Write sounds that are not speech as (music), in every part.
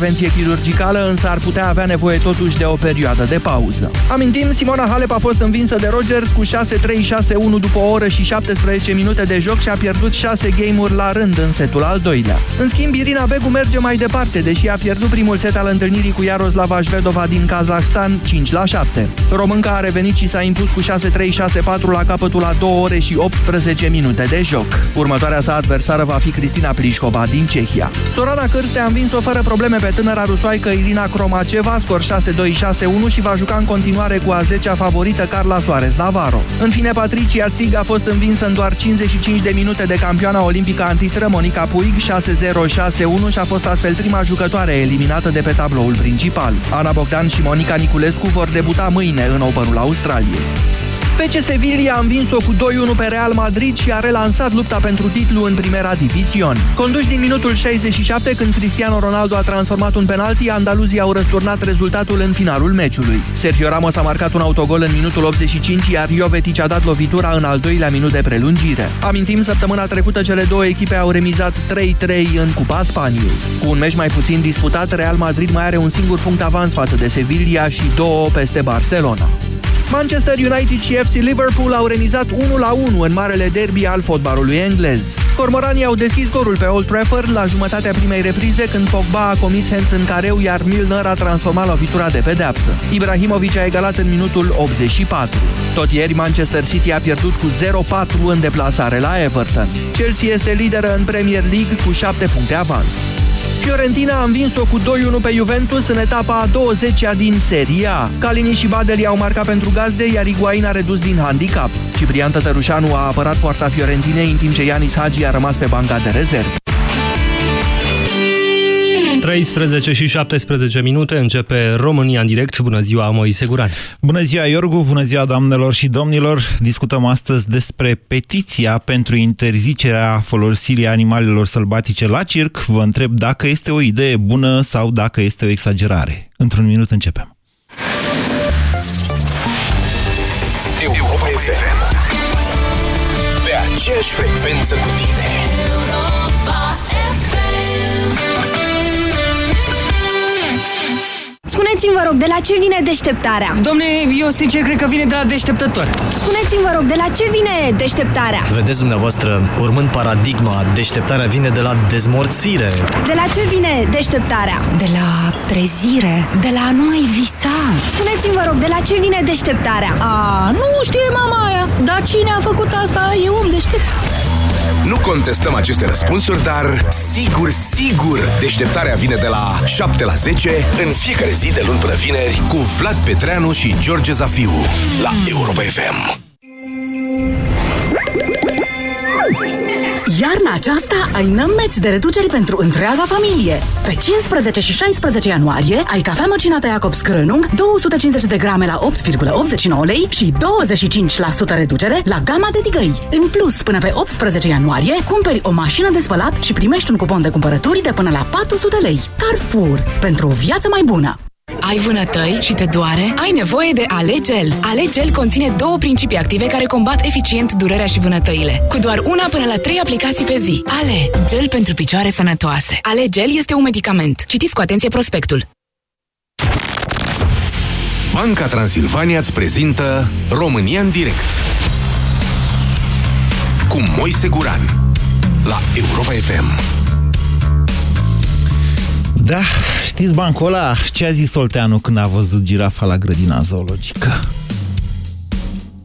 intervenție chirurgicală, însă ar putea avea nevoie totuși de o perioadă de pauză. Amintim, Simona Halep a fost învinsă de Rogers cu 6-3-6-1 după o oră și 17 minute de joc și a pierdut 6 game-uri la rând în setul al doilea. În schimb, Irina Begu merge mai departe, deși a pierdut primul set al întâlnirii cu Jaroslava Shvedova din Kazahstan 5-7. Românca a revenit și s-a impus cu 6-3-6-4 la capătul a 2 ore și 18 minute de joc. Următoarea sa adversară va fi Cristina Plișcova din Cehia. Sorana Cârste a învins-o fără probleme pe tânăra rusoaică Irina Cromaceva, scor 6-2-6-1 și va juca în continuare cu a 10-a favorită Carla Soares Navarro. În fine, Patricia Țig a fost învinsă în doar 55 de minute de campioana olimpică antitră Monica Puig 6-0-6-1 și a fost astfel prima jucătoare eliminată de pe tabloul principal. Ana Bogdan și Monica Niculescu vor debuta mâine în Openul Australiei. FC Sevilla a învins-o cu 2-1 pe Real Madrid și a relansat lupta pentru titlu în Primera Division. Conduși din minutul 67, când Cristiano Ronaldo a transformat un penalti, andaluzii au răsturnat rezultatul în finalul meciului. Sergio Ramos a marcat un autogol în minutul 85, iar Jovetic a dat lovitura în al doilea minut de prelungire. Amintim, săptămâna trecută cele două echipe au remizat 3-3 în Cupa Spaniei. Cu un meci mai puțin disputat, Real Madrid mai are un singur punct avans față de Sevilla și două peste Barcelona. Manchester United și FC Liverpool au remizat 1-1 în marele derby al fotbalului englez. Cormoranii au deschis scorul pe Old Trafford la jumătatea primei reprize când Pogba a comis hands în careu, iar Milner a transformat lovitura de pedeapsă. Ibrahimovic a egalat în minutul 84. Tot ieri Manchester City a pierdut cu 0-4 în deplasare la Everton. Chelsea este lideră în Premier League cu 7 puncte avans. Fiorentina a învins-o cu 2-1 pe Juventus în etapa a 20-a din Serie A. Calini și Badeli au marcat pentru gazde, iar Iguain a redus din handicap. Ciprian Tătărușanu a apărat poarta Fiorentinei, în timp ce Ianis Hagi a rămas pe banca de rezervă. 13 și 17 minute începe România în direct. Bună ziua, Moise Guran. Bună ziua, Iorgu. Bună ziua, doamnelor și domnilor. Discutăm astăzi despre petiția pentru interzicerea folosirii animalelor sălbatice la circ. Vă întreb dacă este o idee bună sau dacă este o exagerare. Într-un minut începem. Europa FM. Pe aceeași frecvență cu tine. Spuneți-mi, vă rog, de la ce vine deșteptarea? Domne, eu sincer cred că vine de la deșteptător. Spuneți-mi, vă rog, de la ce vine deșteptarea? Vedeți dumneavoastră, urmând paradigma, deșteptarea vine de la dezmorțire. De la ce vine deșteptarea? De la trezire, de la nu mai visa. Spuneți-mi, vă rog, de la ce vine deșteptarea? A, nu știe mama aia, dar cine a făcut asta e om deștept. Nu contestăm aceste răspunsuri, dar sigur, sigur, deșteptarea vine de la 7 la 10 în fiecare zi de luni până vineri cu Vlad Petreanu și George Zafiu la Europa FM. Iarna aceasta ai nămeți de reduceri pentru întreaga familie. Pe 15 și 16 ianuarie ai cafea măcinată Jacobs Krönung 250 de grame la 8,89 lei și 25% reducere la gama de tigăi. În plus, până pe 18 ianuarie, cumperi o mașină de spălat și primești un cupon de cumpărături de până la 400 lei. Carrefour. Pentru o viață mai bună. Ai vânătăi și te doare? Ai nevoie de Alegel. Alegel conține două principii active care combat eficient durerea și vânătăile. Cu doar una până la trei aplicații pe zi. Ale, gel pentru picioare sănătoase. Alegel este un medicament. Citiți cu atenție prospectul. Banca Transilvania îți prezintă România în direct cu Moise Guran la Europa FM. Da, știți bancul ăla? Ce a zis Olteanu când a văzut girafa la grădina zoologică?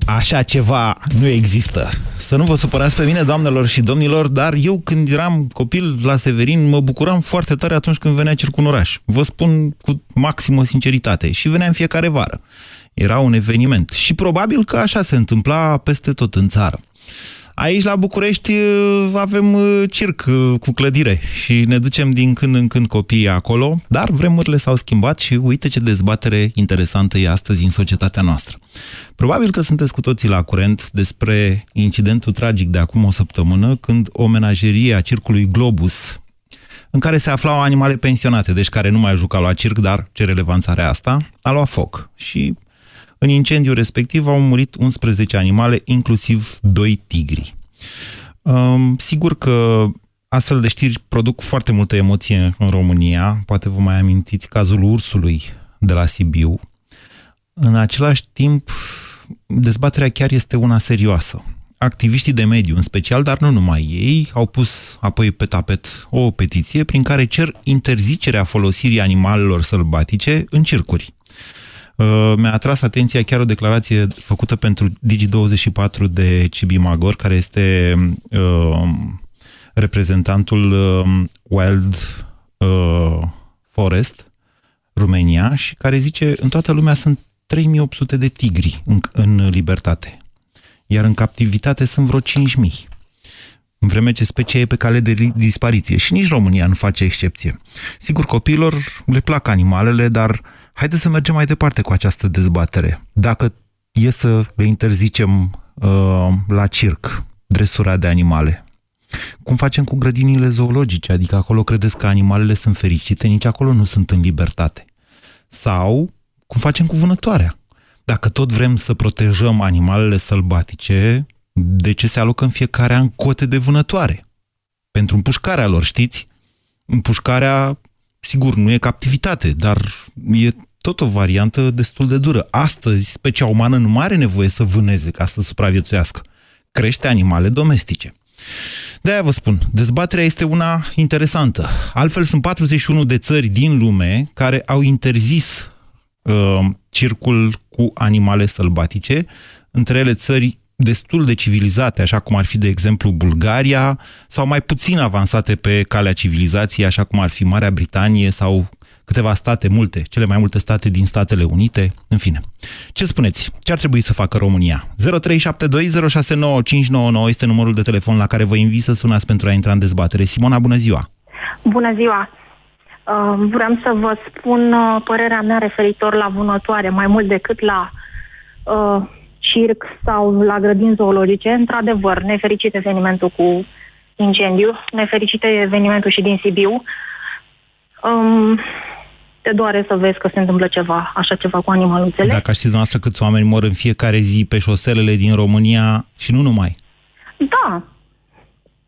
Așa ceva nu există. Să nu vă supărați pe mine, doamnelor și domnilor, dar eu când eram copil la Severin mă bucuram foarte tare atunci când venea circul în oraș. Vă spun cu maximă sinceritate. Și venea în fiecare vară. Era un eveniment. Și probabil că așa se întâmpla peste tot în țară. Aici, la București, avem circ cu clădire și ne ducem din când în când copiii acolo, dar vremurile s-au schimbat și uite ce dezbatere interesantă e astăzi în societatea noastră. Probabil că sunteți cu toții la curent despre incidentul tragic de acum o săptămână, când o menagerie a circului Globus, în care se aflau animale pensionate, deci care nu mai jucau la circ, dar ce relevanță are asta, a luat foc. Și în incendiul respectiv au murit 11 animale, inclusiv 2 tigri. Um, sigur că astfel de știri produc foarte multă emoție în România. Poate vă mai amintiți cazul ursului de la Sibiu. În același timp, dezbaterea chiar este una serioasă. Activiștii de mediu, în special, dar nu numai ei, au pus apoi pe tapet o petiție prin care cer interzicerea folosirii animalelor sălbatice în circuri. Uh, mi-a atras atenția chiar o declarație făcută pentru Digi24 de Cibi Magor, care este uh, reprezentantul uh, Wild uh, Forest, România, și care zice, în toată lumea sunt 3800 de tigri în, în libertate, iar în captivitate sunt vreo 5000 în vreme ce specia e pe cale de dispariție. Și nici România nu face excepție. Sigur, copiilor le plac animalele, dar haideți să mergem mai departe cu această dezbatere. Dacă e să le interzicem uh, la circ dresura de animale, cum facem cu grădinile zoologice? Adică acolo credeți că animalele sunt fericite, nici acolo nu sunt în libertate. Sau cum facem cu vânătoarea? Dacă tot vrem să protejăm animalele sălbatice, de ce se alocă în fiecare an cote de vânătoare? Pentru împușcarea lor, știți? Împușcarea, sigur, nu e captivitate, dar e tot o variantă destul de dură. Astăzi, specia umană nu mai are nevoie să vâneze ca să supraviețuiască. Crește animale domestice. De-aia vă spun, dezbaterea este una interesantă. Altfel, sunt 41 de țări din lume care au interzis uh, circul cu animale sălbatice, între ele țări destul de civilizate, așa cum ar fi, de exemplu, Bulgaria, sau mai puțin avansate pe calea civilizației, așa cum ar fi Marea Britanie sau câteva state, multe, cele mai multe state din Statele Unite, în fine. Ce spuneți? Ce ar trebui să facă România? 0372069599 este numărul de telefon la care vă invit să sunați pentru a intra în dezbatere. Simona, bună ziua! Bună ziua! Uh, vreau să vă spun uh, părerea mea referitor la vânătoare, mai mult decât la uh, circ sau la grădini zoologice. Într-adevăr, nefericit evenimentul cu incendiu, nefericit evenimentul și din Sibiu. Um, te doare să vezi că se întâmplă ceva, așa ceva cu animaluțele. Dacă știți dumneavoastră câți oameni mor în fiecare zi pe șoselele din România și nu numai. Da.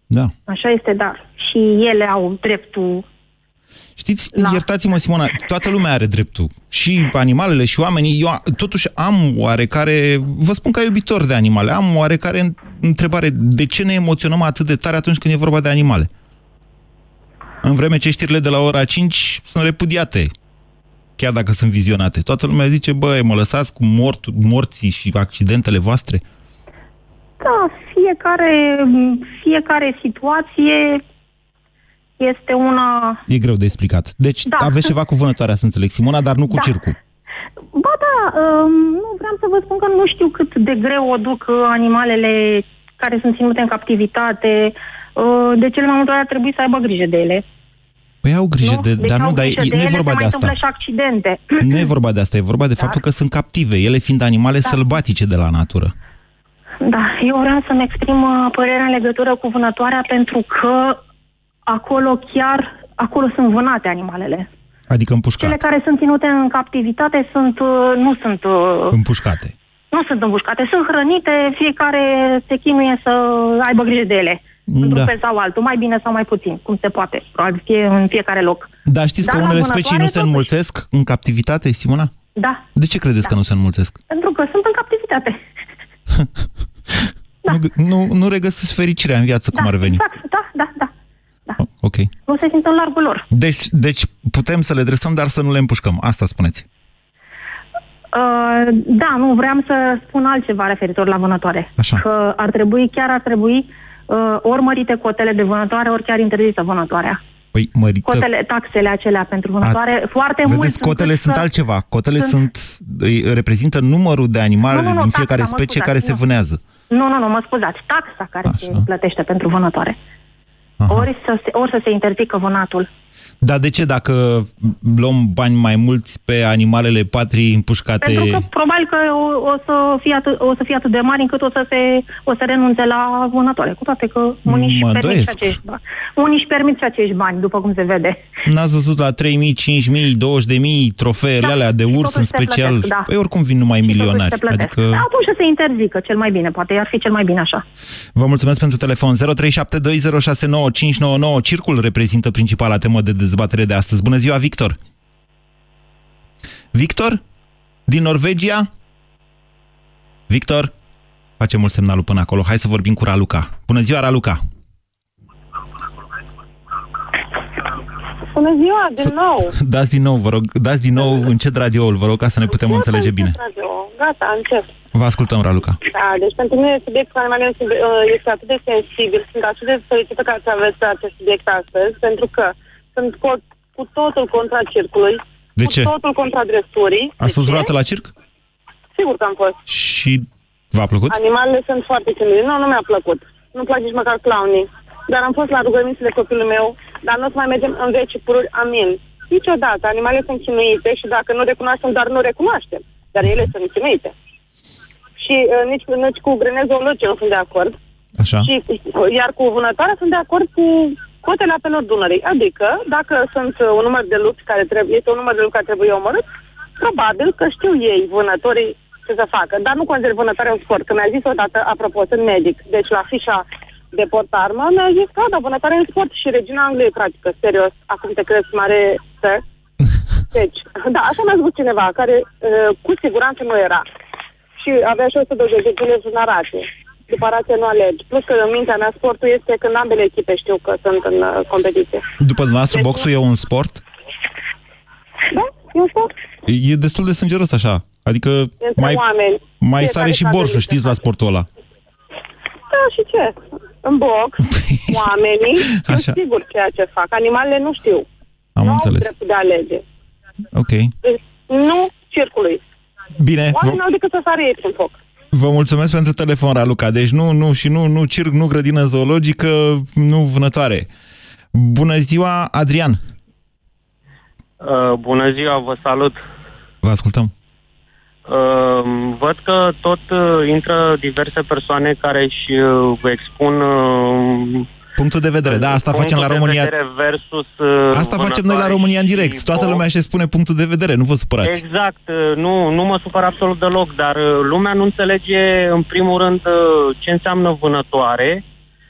Da. Așa este, dar și ele au dreptul Știți, la... iertați-mă, Simona, toată lumea are dreptul. Și animalele și oamenii. Eu totuși am oarecare, vă spun ca iubitor de animale, am oarecare întrebare. De ce ne emoționăm atât de tare atunci când e vorba de animale? În vreme ce știrile de la ora 5 sunt repudiate, chiar dacă sunt vizionate. Toată lumea zice, băi, mă lăsați cu mort, morții și accidentele voastre? Da, fiecare, fiecare situație este una... E greu de explicat. Deci da. aveți ceva cu vânătoarea, să înțeleg, Simona, dar nu cu da. circul. Ba da, um, nu vreau să vă spun că nu știu cât de greu o duc uh, animalele care sunt ținute în captivitate. Uh, de cele mai multe ori ar trebui să aibă grijă de ele. Păi au grijă, nu? de, deci dar nu, dar e, nu e vorba de asta. și accidente. Nu e vorba de asta, e vorba de da. faptul că sunt captive, ele fiind animale da. sălbatice de la natură. Da, eu vreau să-mi exprim uh, părerea în legătură cu vânătoarea pentru că acolo chiar, acolo sunt vânate animalele. Adică împușcate. Cele care sunt ținute în captivitate sunt, uh, nu sunt... Uh, împușcate. Nu sunt împușcate, sunt hrănite, fiecare se chinuie să aibă grijă de ele. Da. Într-un fel sau altul, mai bine sau mai puțin, cum se poate, probabil fie în fiecare loc. Dar știți Dar că unele specii nu se înmulțesc totuși. în captivitate, Simona? Da. De ce credeți da. că nu se înmulțesc? Pentru că sunt în captivitate. (laughs) da. nu, nu, nu regăsesc fericirea în viață, da, cum ar veni. Exact, da, da, da. Da. Ok. Nu se simt în largul lor. Deci, deci putem să le dresăm, dar să nu le împușcăm. Asta spuneți. Uh, da, nu, vreau să spun altceva referitor la vânătoare. Așa. Că ar trebui, chiar ar trebui, uh, ori mărite cotele de vânătoare, ori chiar interzisă vânătoarea. Păi, mărită... Cotele, taxele acelea pentru vânătoare, A, foarte mult. Vedeți, cotele sunt, sunt altceva. Cotele sunt... sunt, reprezintă numărul de animale nu, nu, nu, din fiecare taxa, specie care nu. se vânează. Nu, nu, nu, mă scuzați. Taxa care Așa. se plătește pentru vânătoare. Ori să, se, ori să se interzică vânatul. Dar de ce dacă luăm bani mai mulți pe animalele patrii împușcate? Pentru că probabil că o, o, să fie atât, o să fie atât de mari încât o să se o să renunțe la vânătoare. Cu toate că unii își permit și acești bani. Unii își permit și acești bani, după cum se vede. N-ați văzut la 3.000, 5.000, 20.000 trofeele da, alea de urs în special? Plătesc, da. Păi oricum vin numai milionari. Adică... Da, atunci să se interzică cel mai bine. Poate ar fi cel mai bine așa. Vă mulțumesc pentru telefon. 0372069599. Circul reprezintă principala temă de dezbatere de astăzi. Bună ziua, Victor! Victor? Din Norvegia? Victor? Facem mult semnalul până acolo. Hai să vorbim cu Raluca. Bună ziua, Raluca! Bună ziua, din nou! Dați din nou, vă rog, dați din nou încet radioul, vă rog, ca să ne putem înțelege bine. Radio. Gata, încet. Vă ascultăm, Raluca. Da, deci pentru mine subiectul animalelor uh, este atât de sensibil, sunt atât de fericită că ați aveți acest subiect astăzi, pentru că sunt cu, cu totul contra circului, de cu ce? totul contra drepturii. Ați fost vreodată la circ? Sigur că am fost. Și v-a plăcut? Animalele sunt foarte chinuite. Nu, nu mi-a plăcut. Nu-mi place nici măcar clownii. Dar am fost la rugămințele copilului meu, dar nu o să mai mergem în veci pururi, amin. Niciodată. Animalele sunt chinuite și dacă nu recunoaștem, dar nu recunoaștem. Dar ele sunt chinuite. Și uh, nici, nici cu grânezologie nu sunt de acord. Așa. Și, iar cu vânătoarea sunt de acord cu cotele apelor Dunării. Adică, dacă sunt uh, un număr de lupi care trebuie, este un număr de lupi care trebuie omorât, probabil că știu ei, vânătorii, ce să facă. Dar nu consider vânătoarea un sport. Că mi-a zis odată, apropo, sunt medic, deci la fișa de portarmă, mi-a zis că, da, vânătoarea e un sport și regina Angliei practică, serios. Acum te crezi mare stă? (laughs) Deci, da, așa mi-a spus cineva, care uh, cu siguranță nu era. Și avea și 120 de în narație. După rație nu alegi. Plus că în mintea mea sportul este când ambele echipe știu că sunt în uh, competiție. După dumneavoastră, deci, boxul e un sport? Da, e un sport. E destul de sângeros așa. Adică Între mai, oameni. mai sare și borșul, știți, la sportul ăla. Da, și ce? În box, (laughs) oamenii Așa. știu sigur ceea ce fac. Animalele nu știu. Am nu înțeles. au dreptul de a alege. Ok. Deci, nu circului. Bine. Oamenii Vă, n-au decât să sară ei prin foc. Vă mulțumesc pentru telefon, Raluca. Deci nu, nu și nu, nu circ, nu grădină zoologică, nu vânătoare. Bună ziua, Adrian. Uh, bună ziua, vă salut. Vă ascultăm. Uh, văd că tot uh, intră diverse persoane care își uh, expun uh, Punctul de vedere, da, asta facem la punctul de România. vedere versus uh, Asta facem noi la vânătoare România în și direct. Toată box. lumea își spune punctul de vedere, nu vă supărați. Exact, uh, nu, nu mă supăr absolut deloc, dar uh, lumea nu înțelege în primul rând uh, ce înseamnă vânătoare,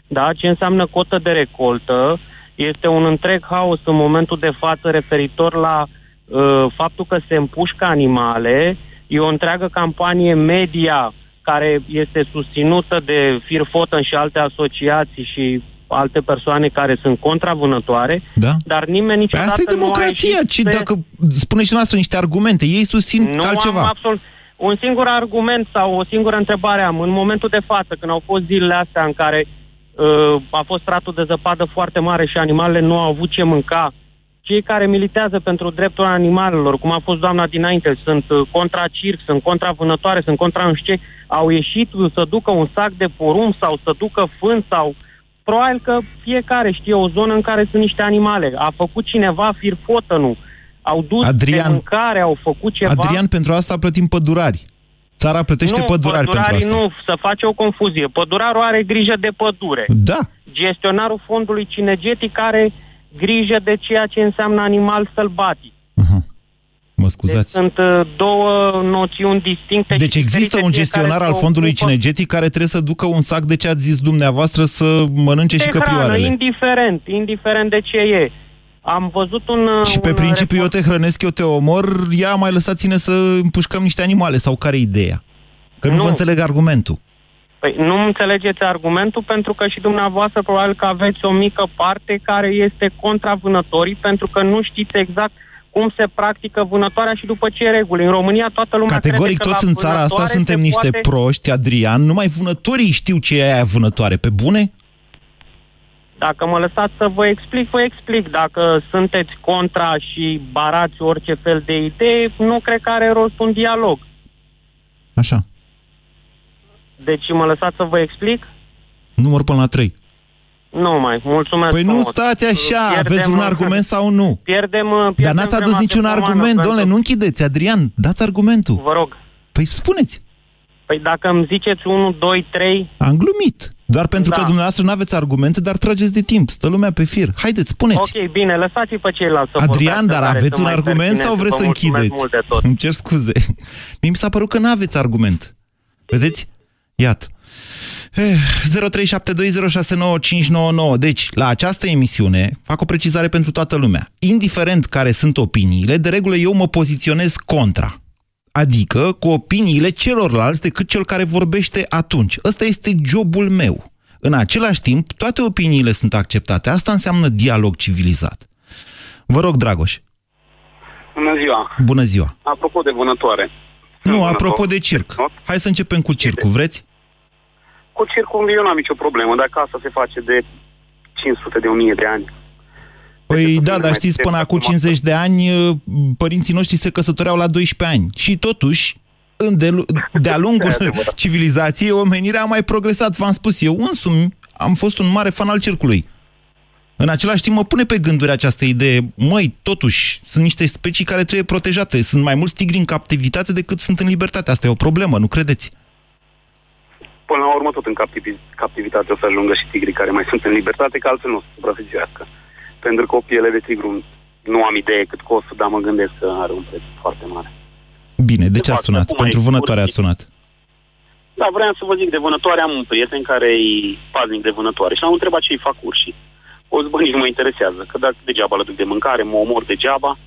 da, ce înseamnă cotă de recoltă. Este un întreg haos în momentul de față referitor la uh, faptul că se împușcă animale. E o întreagă campanie media care este susținută de Firfoten și alte asociații și alte persoane care sunt contra vânătoare, Da? dar nimeni Păi niciodată asta e nu a democrația. ieșit Ce, pe- dacă spuneți și noastră niște argumente, ei susțin nu altceva. am absolut... Un singur argument sau o singură întrebare am. În momentul de față, când au fost zilele astea în care uh, a fost stratul de zăpadă foarte mare și animalele nu au avut ce mânca, cei care militează pentru dreptul animalelor, cum a fost doamna dinainte, sunt uh, contra circ, sunt contra vânătoare, sunt contra nu știu ce, au ieșit să ducă un sac de porumb sau să ducă fân sau... Probabil că fiecare știe o zonă în care sunt niște animale. A făcut cineva firfotă, Au dus Adrian- de mâncare, au făcut ceva. Adrian, pentru asta plătim pădurari. Țara plătește nu, pădurari pentru pădurarii asta. nu, să face o confuzie. Pădurarul are grijă de pădure. Da. Gestionarul fondului cinegetic are grijă de ceea ce înseamnă animal sălbatic. Mă Deci scuzați. sunt uh, două noțiuni distincte. Deci și există diferite, un fiecare gestionar se al fondului ocupă cinegetic care trebuie să ducă un sac de ce ați zis dumneavoastră să mănânce și de hrană, căprioarele. indiferent, indiferent de ce e. Am văzut un... uh, Și pe un principiu eu te hrănesc, eu te omor, ia mai lăsați-ne să împușcăm niște animale sau care e ideea? Că nu, Nu. vă înțeleg argumentul. Păi nu înțelegeți argumentul pentru că și dumneavoastră probabil că aveți o mică parte care este contra vânătorii pentru că nu știți exact cum se practică vânătoarea și după ce reguli. În România toată lumea Categoric crede că toți la în țara asta vânătoare suntem se niște poate... proști, Adrian, numai vânătorii știu ce e aia vânătoare. Pe bune? Dacă mă lăsați să vă explic, vă explic. Dacă sunteți contra și barați orice fel de idee, nu cred că are rost un dialog. Așa. Deci mă lăsați să vă explic? Număr până la 3. Nu mai, mulțumesc Păi nu frumos. stați așa, Pierdem, aveți un argument sau nu? Pierdem, pierdem Dar n-ați adus vremea niciun de pomană, argument, pentru- domnule, nu închideți, Adrian, dați argumentul. Vă rog. Păi spuneți. Păi dacă îmi ziceți 1, 2, 3... Am glumit. Doar pentru Da. că dumneavoastră nu aveți argumente, dar trageți de timp. Stă lumea pe fir. Haideți, spuneți. Ok, bine, lăsați-i pe ceilalți să Adrian, vorbească, dar care aveți sunt un mai argument sau pertinenți. vreți Vă să mulțumesc închideți? mult de tot. (laughs) Îmi cer scuze. Mie mi s-a părut că nu aveți argument. Vedeți? Iată. Eh, 0372069599. Deci, la această emisiune, fac o precizare pentru toată lumea. Indiferent care sunt opiniile, de regulă eu mă poziționez contra. Adică cu opiniile celorlalți decât cel care vorbește atunci. Ăsta este jobul meu. În același timp, toate opiniile sunt acceptate. Asta înseamnă dialog civilizat. Vă rog, Dragoș. Bună ziua! Bună ziua. Apropo de vânătoare. Nu, apropo de circ. Hai să începem cu circul, vreți? Cu circul eu n-am nicio problemă, dacă asta se face de 500 de 1000 de ani. Păi da, dar mai știți, putem până acum 50 de ani, uh, părinții noștri se căsătoreau la 12 ani. Și totuși, în de- de-a (laughs) lungul civilizației, omenirea a mai progresat. V-am spus, eu însumi am fost un mare fan al circului. În același timp mă pune pe gânduri această idee, măi, totuși, sunt niște specii care trebuie protejate. Sunt mai mulți tigri în captivitate decât sunt în libertate. Asta e o problemă, nu credeți? Până la urmă, tot în captivi- captivitate o să ajungă și tigrii care mai (laughs) sunt în libertate, că altfel nu o să supraviețuiască. Pentru că o piele de tigru nu am idee cât costă, dar mă gândesc că are un preț foarte mare. Bine, de ce a fapt, sunat? acum Pentru e vânătoare a sunat. Da, vreau să vă zic de vânătoare, am un prieten care e paznic de vânătoare și l-am întrebat ce îi fac urșii. O zis, bă, nici nu mă interesează, că dacă degeaba le duc de mâncare, mă omor degeaba,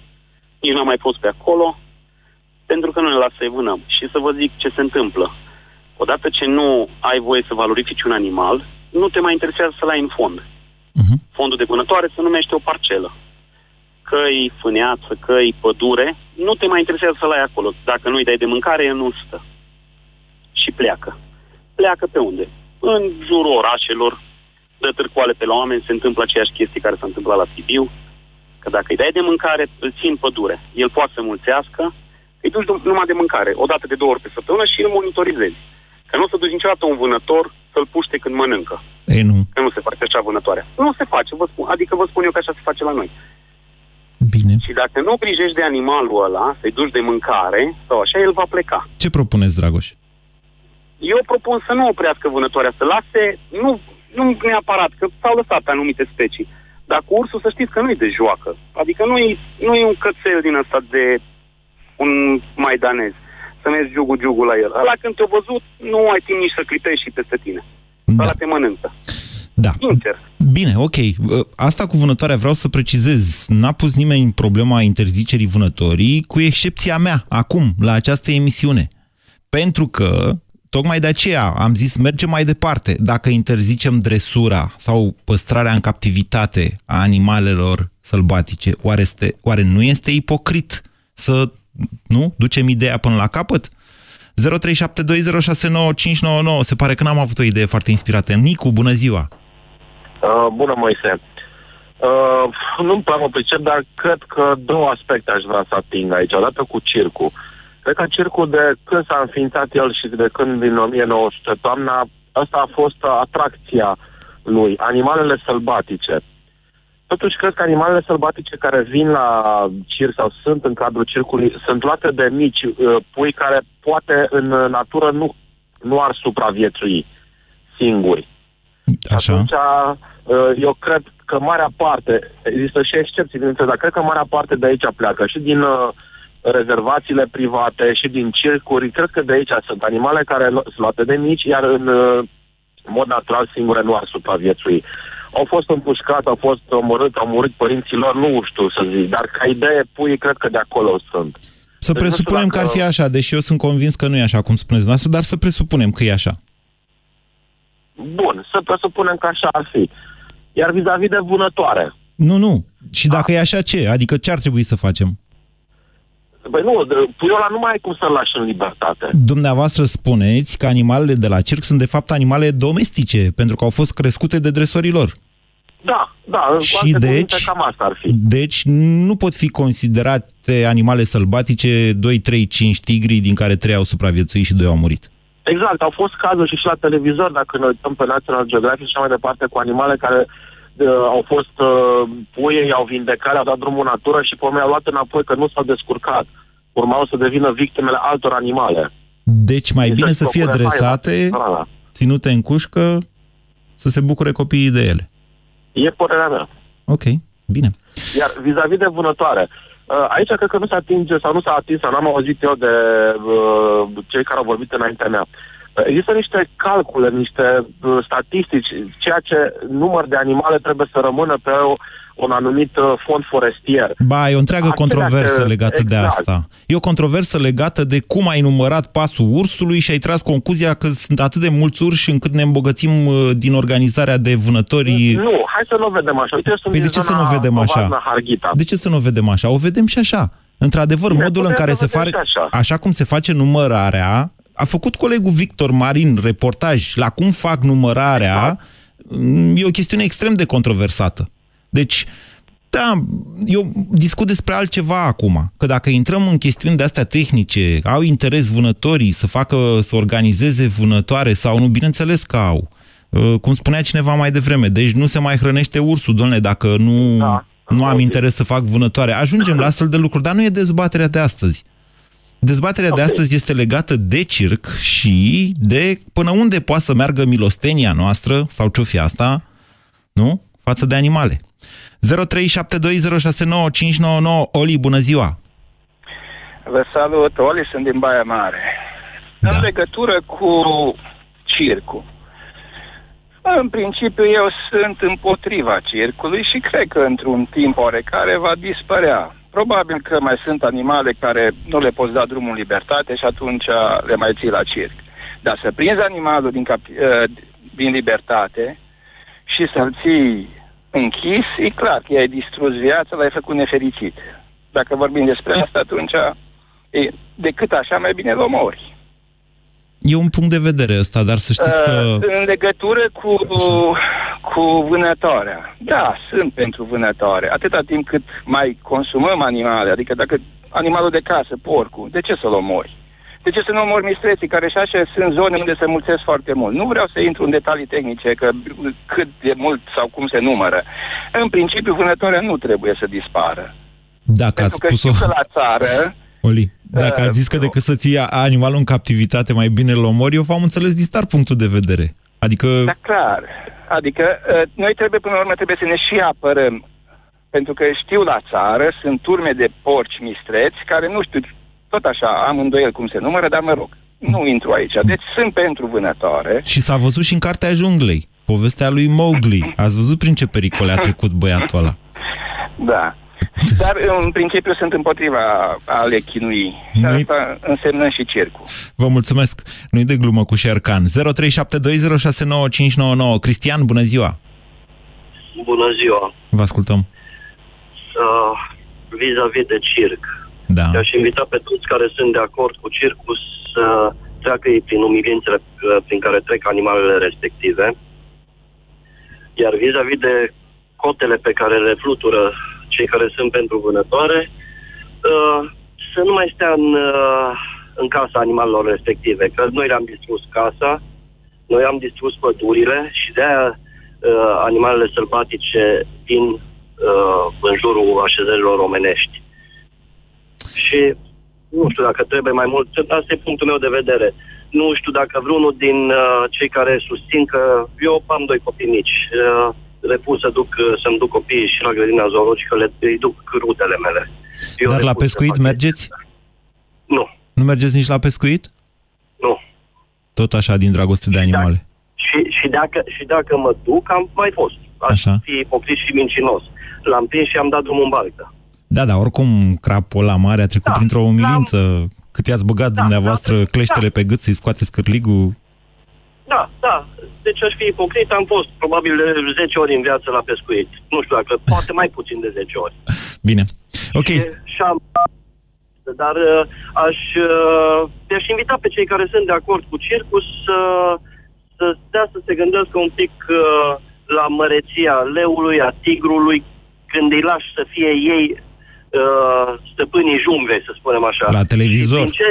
nici n-am mai fost pe acolo, pentru că nu ne lasă să vânăm. Și să vă zic ce se întâmplă. Odată ce nu ai voie să valorifici un animal, nu te mai interesează să-l ai în fond. Fondul de vânătoare se numește o parcelă. Căi, fâneață, căi, pădure, nu te mai interesează să-l ai acolo. Dacă nu-i dai de mâncare, el nu stă. Și pleacă. Pleacă pe unde? În jurul orașelor, dă târcoale pe la oameni, se întâmplă aceeași chestie care s-a întâmplat la Sibiu, că dacă îi dai de mâncare, îl ții în pădure. El poate să mulțească, îi duci dum- numai de mâncare, o dată de două ori pe săptămână și îl monitorizezi. Că nu o să duci niciodată un vânător să-l puște când mănâncă. Ei, nu. Că nu se face așa vânătoarea. Nu se face, vă spun, adică vă spun eu că așa se face la noi. Bine. Și dacă nu grijești de animalul ăla, să-i duci de mâncare sau așa, el va pleca. Ce propuneți, Dragoș? Eu propun să nu oprească vânătoarea, să lase, nu, nu neapărat, că s-au lăsat pe anumite specii. Dar cu ursul să știți că nu e de joacă. Adică nu e, nu e un cățel din ăsta de un maidanez. Să mergi giugu-giugu la el. Ăla când te-a văzut, nu ai timp nici să clipești și peste tine. Da. Ăla te mănâncă. Da. Sincer. Bine, ok. Asta cu vânătoarea vreau să precizez. N-a pus nimeni problema interzicerii vânătorii, cu excepția mea, acum, la această emisiune. Pentru că, tocmai de aceea am zis, mergem mai departe. Dacă interzicem dresura sau păstrarea în captivitate a animalelor sălbatice, oare, este, oare nu este ipocrit să nu ducem ideea până la capăt? 0372069599. Se pare că n-am avut o idee foarte inspirată. Nicu, bună ziua! Uh, bună, Moise. Uh, nu prea mă pricep, dar cred că două aspecte aș vrea să ating aici. Odată cu circul. Cred că circul de când s-a înființat el și de când din 1900 toamna, asta a fost atracția lui, animalele sălbatice. Totuși, cred că animalele sălbatice care vin la circ sau sunt în cadrul circului sunt luate de mici uh, pui care poate în natură nu, nu ar supraviețui singuri. Așa. Atunci, uh, eu cred că marea parte, există și excepții, bineînțeles, dar cred că marea parte de aici pleacă și din uh, rezervațiile private și din circuri. Cred că de aici sunt animale care lu- sunt luate de mici, iar în uh, mod natural singure nu ar supraviețui. Au fost împușcați, au fost omorâți, au murit părinții lor, nu știu să zic, dar ca idee pui, cred că de acolo sunt. Să Deci nu știu presupunem că ar dacă- fi așa, deși eu sunt convins că nu e așa, cum spuneți dumneavoastră, dar să presupunem că e așa. Bun, să presupunem că așa ar fi. Iar vis-a-vis de vânătoare, Nu, nu. Și dacă e așa, ce? Adică ce ar trebui să facem? Păi nu, de- puiul ăla nu mai ai cum să-l lași în libertate. Dumneavoastră spuneți că animalele de la circ sunt de fapt animale domestice, pentru că au fost crescute de dresorii lor. Da, da, în Și alte deci, cuvinte, cam asta ar fi. deci nu pot fi considerate animale sălbatice 2, 3, 5 tigri, din care 3 au supraviețuit și 2 au murit. Exact, au fost cazuri și, și la televizor, dacă ne uităm pe National Geographic și așa mai departe, cu animale care uh, au fost uh, puie, i-au vindecat, au dat drumul în natură și pe au luat înapoi că nu s-au descurcat. Urmau să devină victimele altor animale. Deci mai bine să fie dresate, ținute în cușcă, să se bucure copiii de ele. E părerea mea. Ok, bine. Iar vis-a-vis de vânătoare, uh, aici cred că nu se atinge sau nu s-a atins sau n-am auzit eu de uh, cei care au vorbit înaintea mea. Uh, există niște calcule, niște uh, statistici, ceea ce număr de animale trebuie să rămână pe o, un anumit uh, fond forestier. Ba, e o întreagă Acelea controversă că, legată exact. de asta. E o controversă legată de cum ai numărat pasul ursului și ai tras concluzia că sunt atât de mulți urși încât ne îmbogățim uh, din organizarea de vânători. Nu, hai să nu vedem așa. Uite, păi de ce să nu vedem așa? De ce să nu vedem așa? O vedem și așa. Într-adevăr, Bine, modul în care se face, așa. așa cum se face numărarea, a făcut colegul Victor Marin reportaj la cum fac numărarea, exact. e o chestiune extrem de controversată. Deci, da, eu discut despre altceva acum. Că dacă intrăm în chestiuni de-astea tehnice, au interes vânătorii să facă, să organizeze vânătoare sau nu, bineînțeles că au. Uh, cum spunea cineva mai devreme, deci nu se mai hrănește ursul, domnule, dacă nu, da, nu am interes să fac vânătoare. Ajungem la astfel de lucruri, dar nu e dezbaterea de astăzi. Dezbaterea okay. de astăzi este legată de circ și de până unde poate să meargă milostenia noastră, sau ce-o fi asta, nu? Față de animale. 0372069599 Oli, bună ziua! Vă salut, Oli, sunt din Baia Mare. Da. În legătură cu circul. În principiu, eu sunt împotriva circului și cred că într-un timp oarecare va dispărea. Probabil că mai sunt animale care nu le poți da drumul în libertate și atunci le mai ții la circ. Dar să prinzi animalul din, cap- ă, din libertate și să-l ții închis, e clar că i-ai distrus viața, l-ai făcut nefericit. Dacă vorbim despre asta, atunci e, decât așa, mai bine l omori. E un punct de vedere ăsta, dar să știți că... Uh, în legătură cu, cu vânătoarea. Da, sunt pentru vânătoare. Atâta timp cât mai consumăm animale, adică dacă animalul de casă, porcul, de ce să-l omori? De ce să nu omor mistreții, care și așa sunt zone unde se mulțesc foarte mult? Nu vreau să intru în detalii tehnice, că cât de mult sau cum se numără. În principiu, vânătoarea nu trebuie să dispară. Dacă Pentru ați că spus-o... că la țară... Oli, dacă uh, ați zis că decât să-ți ia animalul în captivitate, mai bine îl omori, eu v-am înțeles distar punctul de vedere. Adică... Da, clar. Adică uh, noi trebuie, până la urmă, trebuie să ne și apărăm. Pentru că știu la țară, sunt turme de porci mistreți care nu știu tot așa, am îndoiel cum se numără, dar mă rog, nu intru aici. Deci sunt pentru vânătoare. Și s-a văzut și în Cartea Junglei, povestea lui Mowgli. Ați văzut prin ce pericole a trecut băiatul ăla. Da. Dar în principiu sunt împotriva ale chinui. Și nu asta însemnă și circul. Vă mulțumesc. Nu-i de glumă cu Șercan. 0372069599. Cristian, bună ziua! Bună ziua! Vă ascultăm. Uh, vis-a-vis de circ. Da. Și aș invita pe toți care sunt de acord cu circus să treacă ei prin umilințele uh, prin care trec animalele respective. Iar vis-a-vis de cotele pe care le flutură cei care sunt pentru vânătoare, uh, să nu mai stea în, uh, în casa animalelor respective. Că noi le-am distrus casa, noi am distrus pădurile și de aia animalele sălbatice din în jurul așezărilor omenești și nu știu dacă trebuie mai mult. Asta e punctul meu de vedere. Nu știu dacă vreunul din uh, cei care susțin că eu am doi copii mici. Uh, le pun să duc, uh, să-mi duc copiii și la grădina zoologică, le, îi duc rutele mele. Eu Dar la pescuit mergeți? Nu. Nu mergeți nici la pescuit? Nu. Tot așa, din dragoste de animale? Și, și, dacă, și dacă mă duc, am mai fost. Aș așa. fi ipocrit și mincinos. L-am prins și am dat drumul în barcă. Da, da, oricum crapul la mare a trecut da, printr-o umilință. Da, Cât i-ați băgat da, dumneavoastră da, cleștele da. pe gât să-i scoateți cârligul. Da, da. Deci aș fi ipocrit. Am fost probabil 10 ori în viață la pescuit. Nu știu dacă, poate mai puțin de 10 ori. (laughs) Bine. Ok. Și, și am, dar uh, aș, uh, te-aș invita pe cei care sunt de acord cu circus să, să stea să se gândească un pic uh, la măreția leului, a tigrului, când îi lași să fie ei uh, stăpânii jungles, să spunem așa. La televizor. Și ce,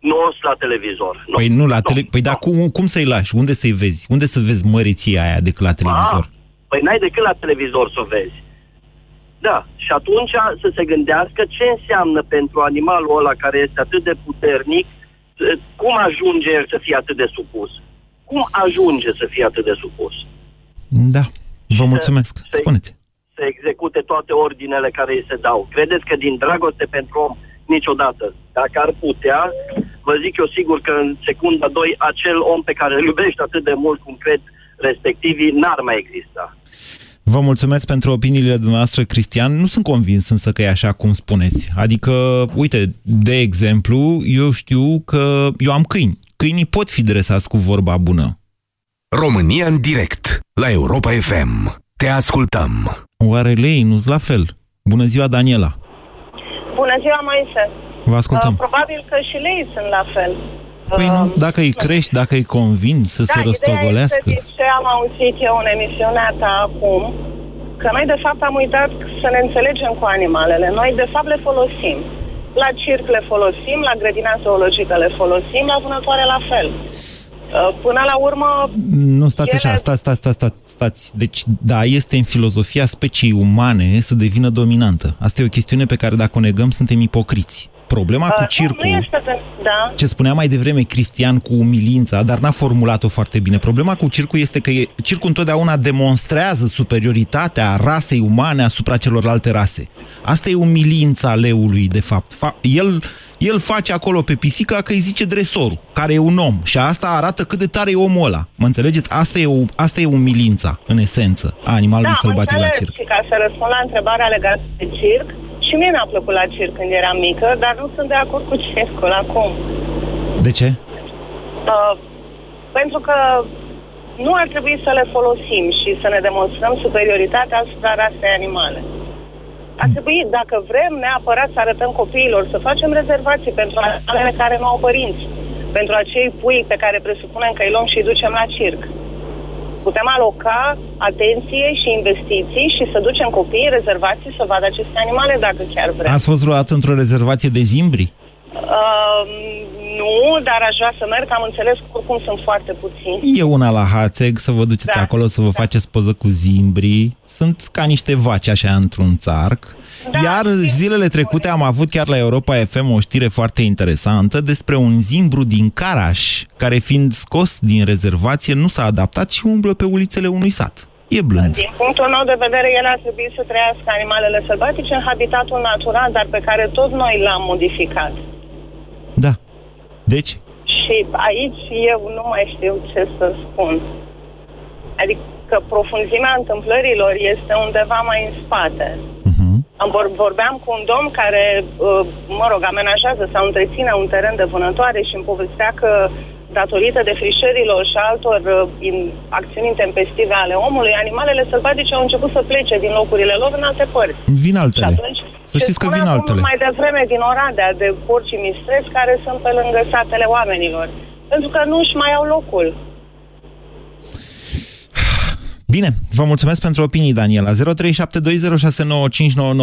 Nu o la televizor. Nu. Păi nu, la tele... Păi da, cum, cum să-i lași? Unde să-i vezi? Unde să vezi măreția aia decât la televizor? Ah, păi n-ai decât la televizor să o vezi. Da, și atunci să se gândească ce înseamnă pentru animalul ăla care este atât de puternic, cum ajunge el să fie atât de supus. Cum ajunge să fie atât de supus? Da, vă mulțumesc. Să, Spuneți. Să execute toate ordinele care îi se dau. Credeți că din dragoste pentru om niciodată. Dacă ar putea, vă zic eu sigur că în secunda 2 acel om pe care îl iubești atât de mult cum cred respectivii n-ar mai exista. Vă mulțumesc pentru opiniile dumneavoastră, Cristian. Nu sunt convins însă că e așa cum spuneți. Adică, uite, de exemplu, eu știu că eu am câini. Câinii pot fi dresați cu vorba bună. România în direct, la Europa FM. Te ascultăm. Oare lei nu la fel? Bună ziua, Daniela. Bună ziua, Moise. Vă ascultăm. Uh, probabil că și lei sunt la fel. Păi nu, dacă îi crești, dacă îi convin să da, se răstogolească. Da, ce am auzit eu în emisiunea ta acum, că noi de fapt am uitat să ne înțelegem cu animalele. Noi de fapt le folosim. La circ le folosim, la grădina zoologică le folosim, la vânătoare la fel. Uh, până la urmă... Nu, stați ele... așa, stați, stați, stați, stați, stați. Deci, da, este în filozofia speciei umane să devină dominantă. Asta e o chestiune pe care dacă o negăm, suntem ipocriți. Problema cu circul, nu este de... da. ce spunea mai devreme Cristian cu umilința, dar n-a formulat-o foarte bine. Problema cu circul este că e, circul întotdeauna demonstrează superioritatea rasei umane asupra celorlalte rase. Asta e umilința leului, de fapt. Fa el, el face acolo pe pisica că îi zice dresorul, care e un om. Și asta arată cât de tare e omul ăla. Mă înțelegeți? Asta e, o, asta e umilința, în esență, a animalului da, sălbatic la circ. Și ca să răspund la întrebarea legată de circ, și mie mi-a plăcut la circ când eram mică, dar nu sunt de acord cu circul acum. De ce? Uh, pentru că nu ar trebui să le folosim și să ne demonstrăm superioritatea asupra rasei animale. Ar trebui, dacă vrem neapărat să arătăm copiilor, să facem rezervații pentru animalele care nu au părinți, pentru acei pui pe care presupunem că îi luăm și îi ducem la circ putem aloca atenție și investiții și să ducem copiii rezervații să vadă aceste animale dacă chiar vrem. Ați fost vreodată într-o rezervație de zimbri? Uh, nu, dar aș vrea să merg, am înțeles că oricum sunt foarte puțini. E una la Hațeg, să vă duceți da. acolo să vă da. faceți poză cu zimbrii. Sunt ca niște vaci așa într-un țarc. Da, Iar zilele trecute am avut chiar la Europa FM o știre foarte interesantă despre un zimbru din Caraș, care fiind scos din rezervație nu s-a adaptat și umblă pe ulițele unui sat. E blând. Din punctul meu de vedere, el ar trebui să trăiască animalele sălbatice în habitatul natural, dar pe care tot noi l-am modificat. Da. Deci? Și aici eu nu mai știu ce să spun. Adică profunzimea întâmplărilor este undeva mai în spate. Uh-huh. Vorbeam cu un domn care, uh, mă rog, amenajează sau întreține un teren de vânătoare și îmi povestea că datorită defrișărilor și altor uh, acțiuni intempestive ale omului, animalele sălbatice au început să plece din locurile lor în alte părți. Vin altele. Și atunci, să știți că vin altele. mai devreme din Oradea, de porci mistreți care sunt pe lângă satele oamenilor. Pentru că nu își mai au locul. Bine, vă mulțumesc pentru opinii, Daniela. 0372069599.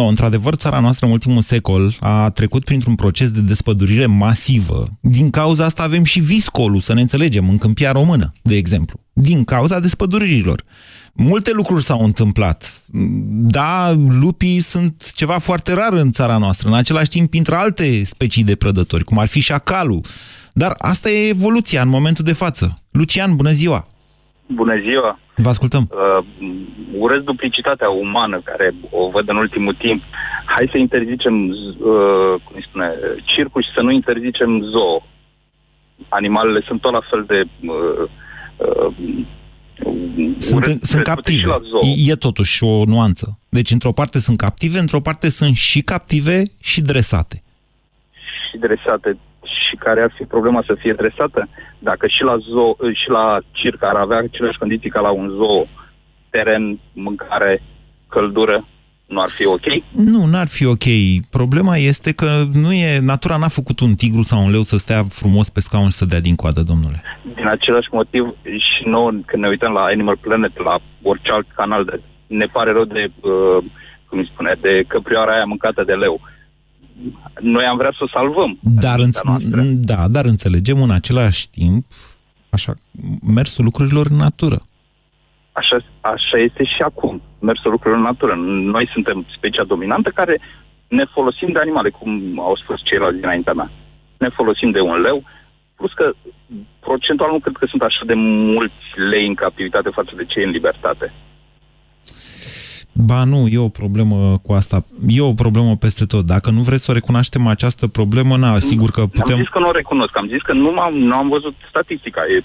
Într-adevăr, țara noastră în ultimul secol a trecut printr-un proces de despădurire masivă. Din cauza asta avem și viscolul, să ne înțelegem, în câmpia română, de exemplu. Din cauza despăduririlor. Multe lucruri s-au întâmplat. Da, lupii sunt ceva foarte rar în țara noastră, în același timp intră alte specii de prădători, cum ar fi șacalul. Dar asta e evoluția în momentul de față. Lucian, bună ziua! Bună ziua! Vă ascultăm! Uh, urăsc duplicitatea umană care o văd în ultimul timp. Hai să interzicem, uh, cum îi spune, circul și să nu interzicem zoo. Animalele sunt tot la fel de... Uh, uh, sunt, urăsc, sunt captive. E, e totuși o nuanță. Deci, într-o parte sunt captive, într-o parte sunt și captive și dresate. Și dresate și care ar fi problema să fie dresată, dacă și la, zoo, și la circ ar avea aceleași condiții ca la un zoo, teren, mâncare, căldură, nu ar fi ok? Nu, n-ar fi ok. Problema este că nu e, natura n-a făcut un tigru sau un leu să stea frumos pe scaun și să dea din coadă, domnule. Din același motiv și nouă, când ne uităm la Animal Planet, la orice alt canal, de, ne pare rău de, uh, cum îi spune, de căprioara aia mâncată de leu. Noi am vrea să o salvăm. Dar, înț- da, dar înțelegem în același timp așa, mersul lucrurilor în natură. Așa, așa este și acum, mersul lucrurilor în natură. Noi suntem specia dominantă care ne folosim de animale, cum au spus ceilalți dinaintea mea. Ne folosim de un leu, plus că procentual nu cred că sunt așa de mulți lei în captivitate față de cei în libertate. Ba nu, e o problemă cu asta. E o problemă peste tot. Dacă nu vreți să o recunoaștem această problemă, na, sigur că putem... Am zis că nu o recunosc, am zis că nu am, nu am văzut statistica. E,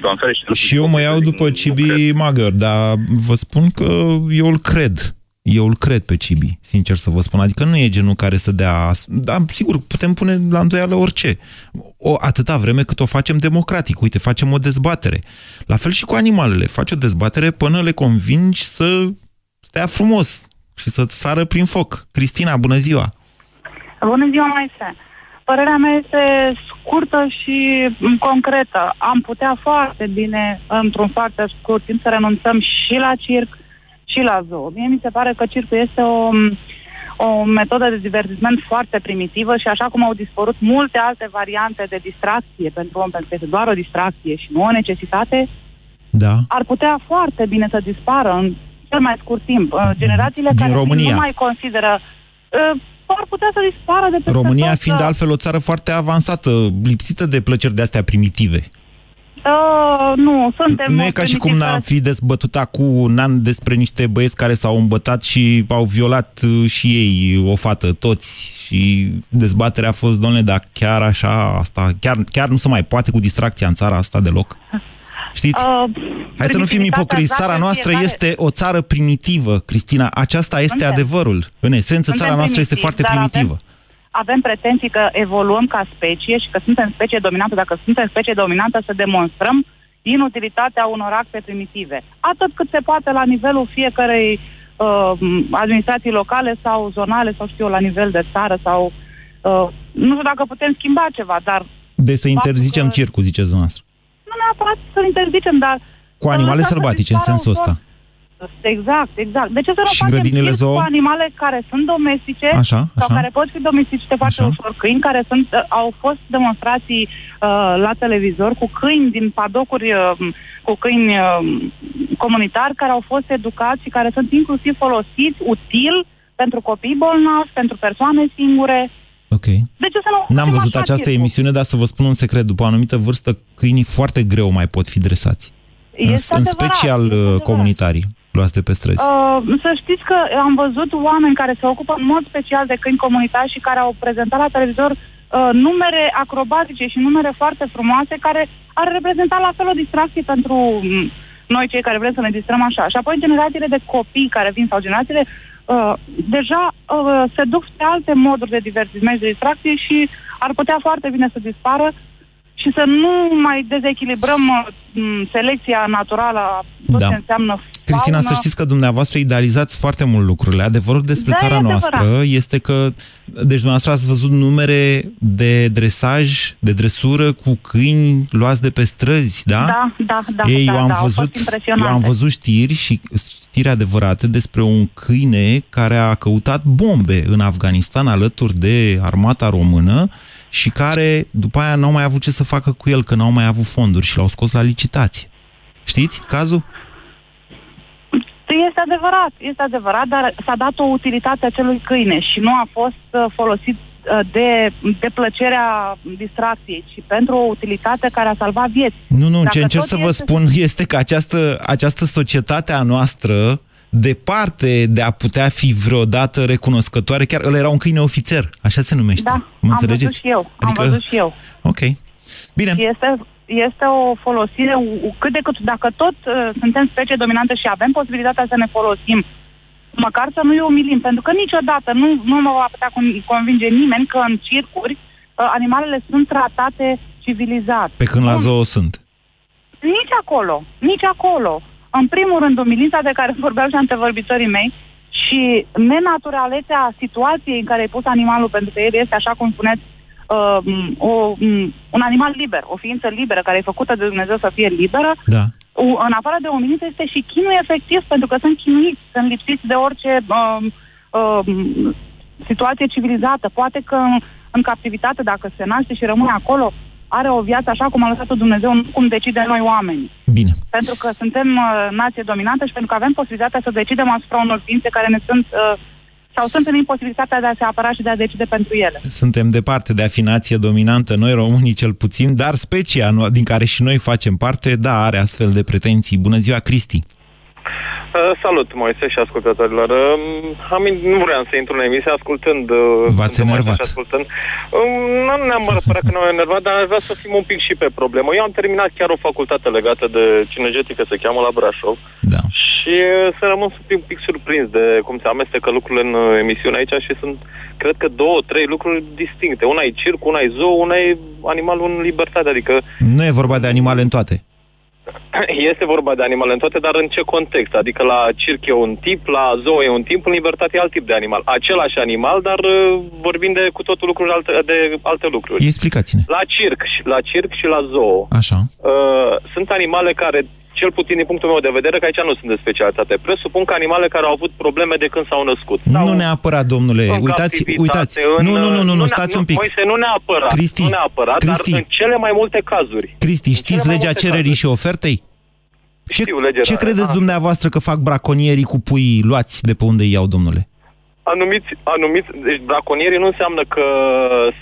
doamne ferește, nu Și eu mă iau după Cibi Magăr, dar vă spun că eu îl cred. Eu îl cred pe Cibi, sincer să vă spun. Adică nu e genul care să dea... Dar, sigur, putem pune la îndoială orice. O, atâta vreme cât o facem democratic. Uite, facem o dezbatere. La fel și cu animalele. Faci o dezbatere până le convingi să stea frumos și să sară prin foc. Cristina, bună ziua! Bună ziua, Maise! Părerea mea este scurtă și concretă. Am putea foarte bine, într-un foarte scurt timp, să renunțăm și la circ și la zoo. Mie mi se pare că circul este o, o metodă de divertisment foarte primitivă și așa cum au dispărut multe alte variante de distracție pentru om, pentru că este doar o distracție și nu o necesitate, da. ar putea foarte bine să dispară în cel mai scurt timp. Uh, Generațiile Din care România. nu mai consideră uh, ar putea să dispară de peste România tot, fiind uh, altfel o țară foarte avansată, lipsită de plăceri de astea primitive. Uh, nu, suntem... Nu e ca și cum n-am fi dezbătut acum un an despre niște băieți care s-au îmbătat și au violat uh, și ei o fată, toți. Și dezbaterea a fost, domnule, dar chiar așa, asta, chiar, chiar nu se mai poate cu distracția în țara asta deloc. Știți? Uh, Hai să nu fim ipocriți. Țara noastră fiecare... este o țară primitivă, Cristina. Aceasta este Suntem. adevărul. În esență, Suntem țara noastră este primitivi, foarte dar primitivă. Avem pretenții că evoluăm ca specie și că suntem specie dominantă. Dacă suntem specie dominantă, să demonstrăm inutilitatea unor acte primitive. Atât cât se poate la nivelul fiecărei uh, administrații locale sau zonale sau știu eu, la nivel de țară sau... Uh, nu știu dacă putem schimba ceva, dar Deci să Faptul interzicem că- circul, ziceți dumneavoastră. Nu neapărat să-l interzicem, dar... Cu animale să sălbatice, în dispară sensul ușor. ăsta. Exact, exact. De ce să nu Și facem grădinile circ zoo? cu animale care sunt domestice Așa, sau așa. care pot fi domesticite foarte Așa. ușor? Câini care sunt, uh, au fost demonstrații uh, la televizor cu câini din padocuri, uh, cu câini uh, comunitari care au fost educați și care sunt inclusiv folosiți util pentru copii bolnavi, pentru persoane singure. Ok. De ce să nu N-am facem văzut așa această circul? emisiune, dar să vă spun un secret. După o anumită vârstă, câinii foarte greu mai pot fi dresați. În, Este în adevărat, special este uh, adevărat. comunitarii luați de pe străzi. Uh, să știți că am văzut oameni care se ocupă în mod special de câini comunitari și care au prezentat la televizor uh, numere acrobatice și numere foarte frumoase care ar reprezenta la fel o distracție pentru mm, noi cei care vrem să ne distrăm așa. Și apoi generațiile de copii care vin sau generațiile uh, deja uh, se duc spre alte moduri de divertisment și de distracție și ar putea foarte bine să dispară și să nu mai dezechilibrăm uh, m, selecția naturală a tot Da. ce înseamnă Cristina, fauna. să știți că dumneavoastră idealizați foarte mult lucrurile. Adevărul despre Da, e țara adevărat. noastră este că, deci dumneavoastră ați văzut numere de dresaj, de dresură cu câini luați de pe străzi, da? Da, da, da. Ei, da, eu, am da, au fost văzut, eu impresionante. am văzut știri și știri adevărate despre un câine care a căutat bombe în Afganistan alături de armata română și care după aia n-au mai avut ce să facă cu el, că n-au mai avut fonduri și l-au scos la licitație. Știți cazul? Este adevărat, este adevărat, dar s-a dat o utilitate acelui câine și nu a fost uh, folosit uh, de, de plăcerea distracției, ci pentru o utilitate care a salvat vieți. Nu, nu, Dacă ce încerc tot să vă este- spun (laughs) este că această, această societate a noastră, departe de a putea fi vreodată recunoscătoare, chiar ăla era un câine ofițer, așa se numește. Da, Mă am înțelegeți? văzut și eu, Adică- am văzut și eu. Ok. Bine. Și este, este o folosire u- cât de cât, dacă tot uh, suntem specie dominantă și avem posibilitatea să ne folosim, măcar să nu-i umilim, pentru că niciodată nu, nu mă va putea con- convinge nimeni că în circuri uh, animalele sunt tratate civilizat. Pe când la zoo sunt. Nici acolo, nici acolo. În primul rând, umilința de care vorbeau și antevorbitorii mei și nenaturalețea situației în care ai pus animalul, pentru că el este, așa cum spuneți, uh, o, um, un animal liber, o ființă liberă, care e făcută de Dumnezeu să fie liberă, Da. U- în afară de umilință este și chinul efectiv, pentru că sunt chinuiți, sunt lipsiți de orice um, um, situație civilizată. Poate că în, în captivitate, dacă se naște și rămâne acolo, are o viață așa cum a lăsat-o Dumnezeu, nu cum decide noi oamenii. Bine. Pentru că suntem uh, nație dominantă și pentru că avem posibilitatea să decidem asupra unor ființe care ne sunt uh, sau sunt în imposibilitatea de a se apăra și de a decide pentru ele. Suntem departe de a fi nație dominantă, noi românii cel puțin, dar specia din care și noi facem parte, da, are astfel de pretenții. Bună ziua, Cristi! Uh, salut, Moise și ascultătorilor. Uh, am, nu vreau să intru în emisie ascultând... Uh, V-ați enervat. Ascultând. Uh, nu neapărat că nu enervat, dar aș vrea să fim un pic și pe problemă. Eu am terminat chiar o facultate legată de cinegetică, se cheamă la Brașov. Da. Și uh, să rămân un pic, un pic surprins de cum se amestecă lucrurile în uh, emisiune aici și sunt, cred că, două, trei lucruri distincte. Una e circ, una e zoo, una e animalul în libertate, adică... Nu e vorba de animale în toate. (coughs) Este vorba de animale în toate, dar în ce context? Adică la circ e un tip, la zoo e un tip, în libertate e alt tip de animal. Același animal, dar uh, vorbim de cu totul lucruri alte, de alte lucruri. Explicați-ne. La circ, la circ și la zoo. Așa. Uh, sunt animale care cel puțin din punctul meu de vedere, că aici nu sunt de specialitate. Presupun că animale care au avut probleme de când s-au născut. Nu neapărat, domnule. Uitați, uitați. În, nu, nu, nu, nu, nu, stați nu, un pic. Moise, nu neapărat. Cristi, nu neapărat, Cristi. dar în cele mai multe cazuri. Cristi, știți mai legea multe cererii cazuri. și ofertei? Ce, Știu legea, ce da, credeți da. dumneavoastră că fac braconierii cu puii luați de pe unde îi iau, domnule? Anumiți, anumiți, deci braconierii nu înseamnă că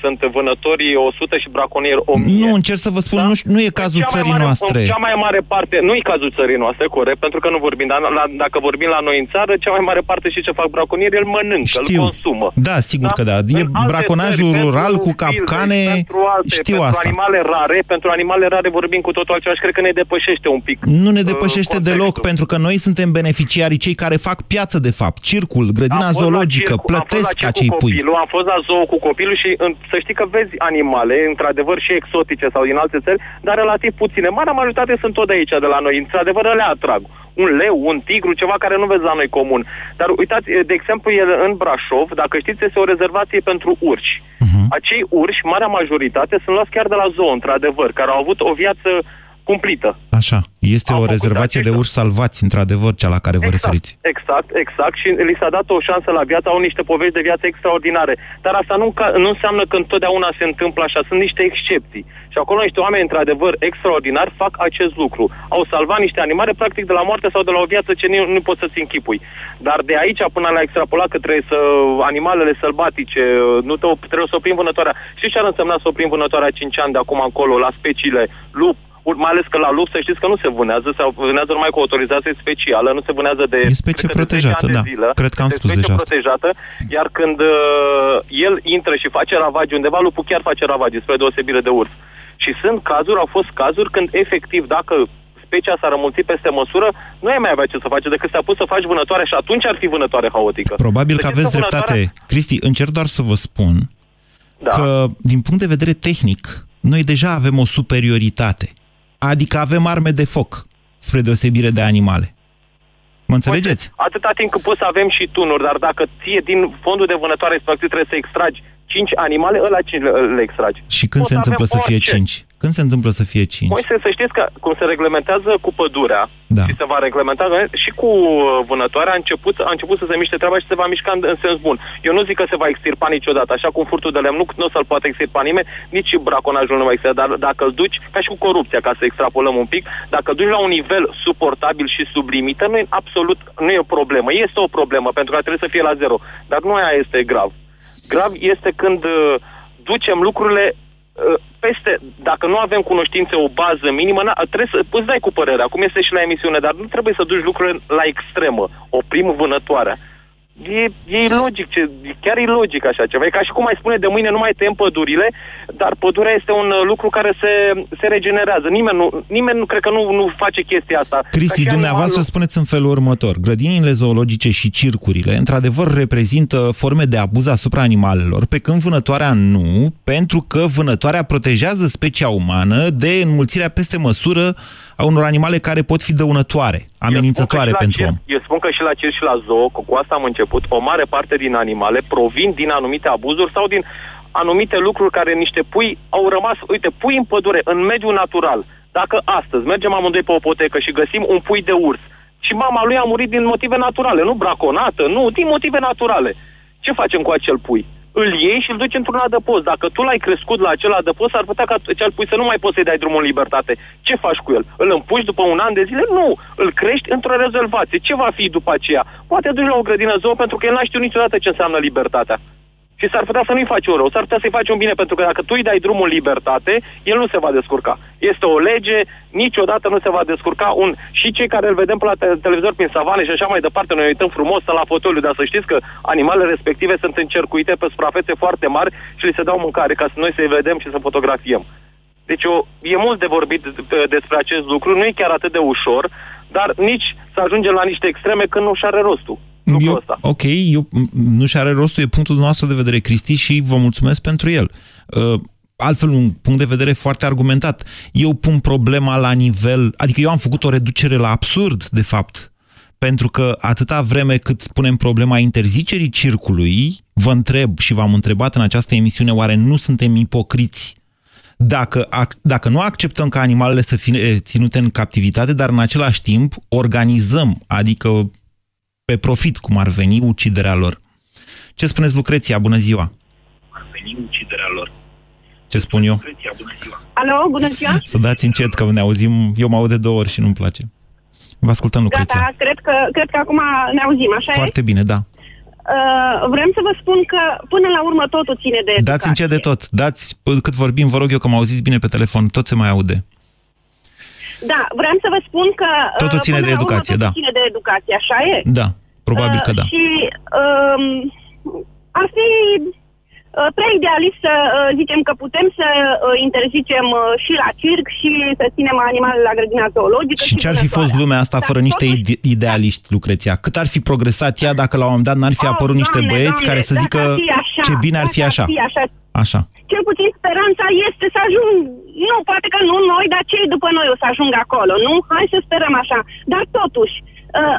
sunt vânătorii 100 și braconieri 1000. Nu, încerc să vă spun, nu, știu- nu e cazul Cea mai țării mare, noastre. În cea mai mare parte, nu e cazul țării noastre, corect, pentru că nu vorbim, dar la, dacă vorbim la noi în țară, cea mai mare parte și ce fac braconierii, îl mănâncă, Știu. îl consumă. Da, sigur că da. E În alte braconajul țări, rural pentru cu filme, capcane, pentru alte, știu pentru asta. animale rare, pentru animale rare vorbim cu totul altceva și cred că ne depășește un pic. Nu ne uh, depășește contextul. deloc, pentru că noi suntem beneficiarii, cei care fac piață, de fapt. Circul, grădina Am fost la zoologică, circ- am fost la plătesc circ cu acei pui. copilul, am fost la zoo cu copilul și în, să știi că vezi animale, într-adevăr și exotice sau din alte țări, dar relativ puține. Marea majoritate sunt tot de aici, de la noi. Într-adevăr, le atrag. Un leu, un tigru, ceva care nu vezi la noi comun. Dar uitați, de exemplu, el în Brașov, dacă știți, este o rezervație pentru urși. Mhm. Acei urși, marea majoritate, sunt luați chiar de la zoo, într-adevăr, care au avut o viață cumplită. Așa, este o rezervație de urși salvați, într-adevăr, cea la care vă referiți. Exact, exact. Și li s-a dat o șansă la viață, au niște povești de viață extraordinare. Dar asta nu, ca, nu înseamnă că întotdeauna se întâmplă așa, sunt niște excepții. Și acolo niște oameni, într-adevăr, extraordinari, fac acest lucru. Au salvat niște animale, practic, de la moarte sau de la o viață ce nu, nu poți să-ți închipui. Dar de aici până la extrapolat că trebuie să animalele sălbatice, nu te, trebuie să oprim vânătoarea. Știți ce ar însemna să oprim vânătoarea 5 ani de acum încolo la speciile lup, Ur- mai ales că la lup să știți că nu se vânează, se vânează numai cu autorizație specială, nu se vânează de... E specie cred că de 10 protejată, ani de da. Zilă. Cred că am Este spus specie deja asta. protejată, iar când uh, el intră și face ravagi undeva, lupul chiar face ravagi, spre deosebire de urs. Și sunt cazuri, au fost cazuri când efectiv, dacă specia s-a rămulțit peste măsură, nu ai mai avea ce să faci decât să pus să faci vânătoare și atunci ar fi vânătoare haotică. Probabil Să că știți aveți vânătoarea- dreptate. Cristi, încerc doar să vă spun Da. că, din punct de vedere tehnic, noi deja avem o superioritate. Adică avem arme de foc, spre deosebire de animale. Mă înțelegeți? Atâta timp cât poți să avem și tunuri, dar dacă ție din fondul de vânătoare respectiv trebuie să extragi 5 animale, ăla 5 le, le extragi. Și când Pot se întâmplă avea să fie orice. 5? Când se întâmplă să fie 5? Moise, să știți că cum se reglementează cu pădurea Da. și se va reglementa și cu uh, vânătoarea, a început, a început să se miște treaba și se va mișca în, în sens bun. Eu nu zic că se va extirpa niciodată, așa cum furtul de lemn nu, nu o să-l poate extirpa nimeni, nici și braconajul nu va extirpa, dar dacă îl duci, ca și cu corupția, ca să extrapolăm un pic, dacă îl duci la un nivel suportabil și sub limită, nu e absolut, nu e o problemă. Este o problemă, pentru că trebuie să fie la zero. Dar nu aia este grav. Grav este când uh, ducem lucrurile uh, peste, dacă nu avem cunoștințe, o bază minimă, na, trebuie să îți dai cu părerea, cum este și la emisiune, dar nu trebuie să duci lucrurile la extremă. Oprim vânătoarea. E, e logic, ce, chiar e logic așa ceva. E ca și cum ai spune de mâine nu mai tăiem pădurile, dar pădurea este un uh, lucru care se, se regenerează. Nimeni nu, nimeni nu cred că nu, nu face chestia asta. Ca Cristi, și dumneavoastră animalul- spuneți în felul următor. Grădinile zoologice și circurile, într-adevăr, reprezintă forme de abuz asupra animalelor, pe când vânătoarea nu, pentru că vânătoarea protejează specia umană de înmulțirea peste măsură a unor animale care pot fi dăunătoare, amenințătoare Eu spun că și pentru la om. circ- Eu spun că și la circ și la zoo, că cu asta am început, o mare parte din animale provin din anumite abuzuri sau din anumite lucruri care niște pui au rămas, uite, pui în pădure, în mediul natural. Dacă astăzi mergem amândoi pe o potecă și găsim un pui de urs și mama lui a murit din motive naturale, nu braconată, nu, din motive naturale. Ce facem cu acel pui? Îl iei și îl duci într-un adăpost. Dacă tu l-ai crescut la acel adăpost, ar putea ca acel pui să nu mai poți să-i dai drumul în libertate. Ce faci cu el? Îl împuși după un an de zile? Nu! Îl crești într-o rezolvație. Ce va fi după aceea? Poate duci la o grădină zoo pentru că el n-a știut niciodată ce înseamnă libertatea și s-ar putea să nu-i faci un rău, s-ar putea să-i faci un bine, pentru că dacă tu îi dai drumul în libertate, el nu se va descurca. Este o lege, niciodată nu se va descurca un... Și cei care îl vedem pe la te- televizor prin savane și așa mai departe, noi uităm frumos să la fotoliu, dar să știți că animalele respective sunt încercuite pe suprafețe foarte mari și li se dau mâncare ca să noi să-i vedem și să fotografiem. Deci o, e mult de vorbit despre acest lucru, nu e chiar atât de ușor, dar nici să ajungem la niște extreme când nu și are rostul eu, Ok, eu, nu și are rostul, e punctul nostru de vedere, Cristi, și vă mulțumesc pentru el. Uh, altfel, un punct de vedere foarte argumentat. Eu pun problema la nivel... Adică eu am făcut o reducere la absurd, de fapt, pentru că atâta vreme cât spunem problema interzicerii circului, vă întreb și v-am întrebat în această emisiune, oare nu suntem ipocriți dacă, dacă nu acceptăm ca animalele să fie ținute în captivitate, dar în același timp organizăm, adică pe profit, cum ar veni, uciderea lor. Ce spuneți, Lucreția? Bună ziua! Ar veni uciderea lor. Ce spun eu? Lucreția, bună ziua! Alo, bună ziua! Să dați încet, că ne auzim, eu mă aud de două ori și nu-mi place. Vă ascultăm, Lucreția. Gata, cred că, cred că acum ne auzim, așa Foarte e? bine, da. Uh, vrem să vă spun că până la urmă totul ține de educație. Dați încet de tot. Dați, cât vorbim, vă rog eu că mă auziți bine pe telefon, tot se mai aude. Da, vreau să vă spun că... Uh, totul ține de educație, urmă, da. ține de educație, așa e? Da, probabil că da. Uh, și um, ar fi uh, prea idealist să uh, zicem că putem să uh, interzicem uh, și la circ și să ținem animale la grădina zoologică. Și, și ce ar fi fost lumea asta da, fără niște totuși... idealiști, Lucreția? Cât ar fi progresat ea dacă la un moment dat n-ar fi oh, apărut niște doamne, băieți doamne, care să zică așa, ce bine ar fi așa? Ar fi așa. Așa. Cel puțin speranța este să ajung, nu, poate că nu noi, dar cei după noi o să ajungă acolo, nu? Hai să sperăm așa. Dar totuși, uh, uh,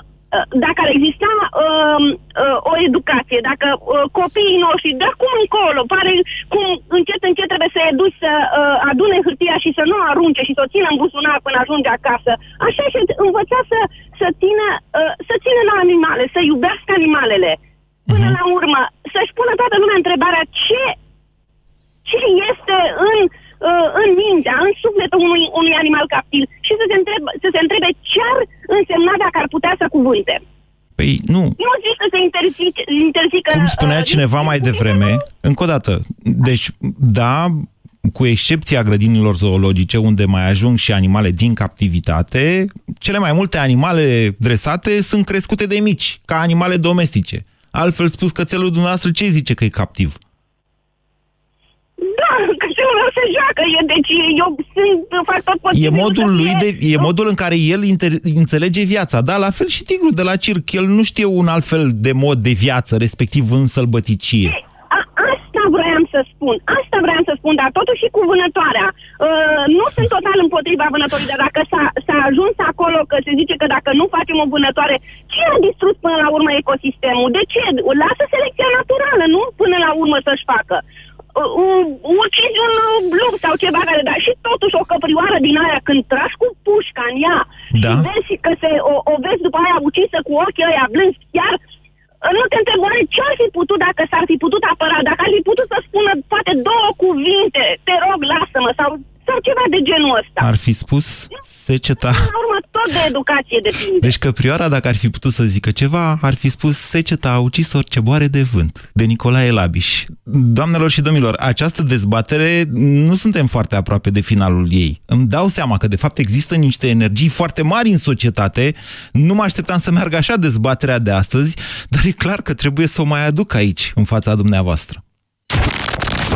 dacă ar exista uh, uh, o educație, dacă uh, copiii noștri, de acum încolo, pare cum încet, încet trebuie să educi să uh, adune hârtia și să nu o arunce și să o țină în buzunar până ajunge acasă, așa și învăța să, să, țină, uh, să țină la animale, să iubească animalele. Până uh-huh. la urmă, să-și pună toată lumea întrebarea ce ce este în, uh, în mintea, în sufletul unui, unui animal captiv și să se, întrebe, să se întrebe ce ar însemna dacă ar putea să cuvânte. Păi nu. Nu zic să se interzică... interzică Cum spunea uh, cineva mai devreme, încă o dată, deci, da, cu excepția grădinilor zoologice, unde mai ajung și animale din captivitate, cele mai multe animale dresate sunt crescute de mici, ca animale domestice. Altfel spus, cățelul dumneavoastră ce zice că e captiv? Da, cățelul meu se joacă, e, deci eu sunt, fac tot posibil. E modul lui, de, e modul în care el inter, înțelege viața, da? La fel și tigrul de la circ, el nu știe un alt fel de mod de viață, respectiv în sălbăticie. A, asta vreau să spun, asta vreau să spun, dar totuși și cu vânătoarea. Uh, nu sunt total împotriva vânătorii, dar dacă s-a, ajuns acolo că se zice că dacă nu facem o vânătoare, ce a distrus până la urmă ecosistemul? De ce? Lasă selecția naturală, nu? Până la urmă să-și facă ucizi un lup sau ceva care, dar și totuși o căprioară din aia, când tragi cu pușca în ea da. și vezi că se, o, o vezi după aia ucisă cu ochii ăia blânzi, chiar nu te întreb oare ce ar fi putut dacă s-ar fi putut apăra, dacă ar fi putut să spună poate două cuvinte, te rog, lasă-mă, sau sau ceva de genul ăsta. Ar fi spus seceta... În urmă tot de educație depinde. Deci Căprioara, dacă ar fi putut să zică ceva, ar fi spus seceta a ucis orice boare de vânt, de Nicolae Labiș. Doamnelor și domnilor, această dezbatere nu suntem foarte aproape de finalul ei. Îmi dau seama că de fapt există niște energii foarte mari în societate. Nu mă așteptam să meargă așa dezbaterea de astăzi, dar e clar că trebuie să o mai aduc aici, în fața dumneavoastră.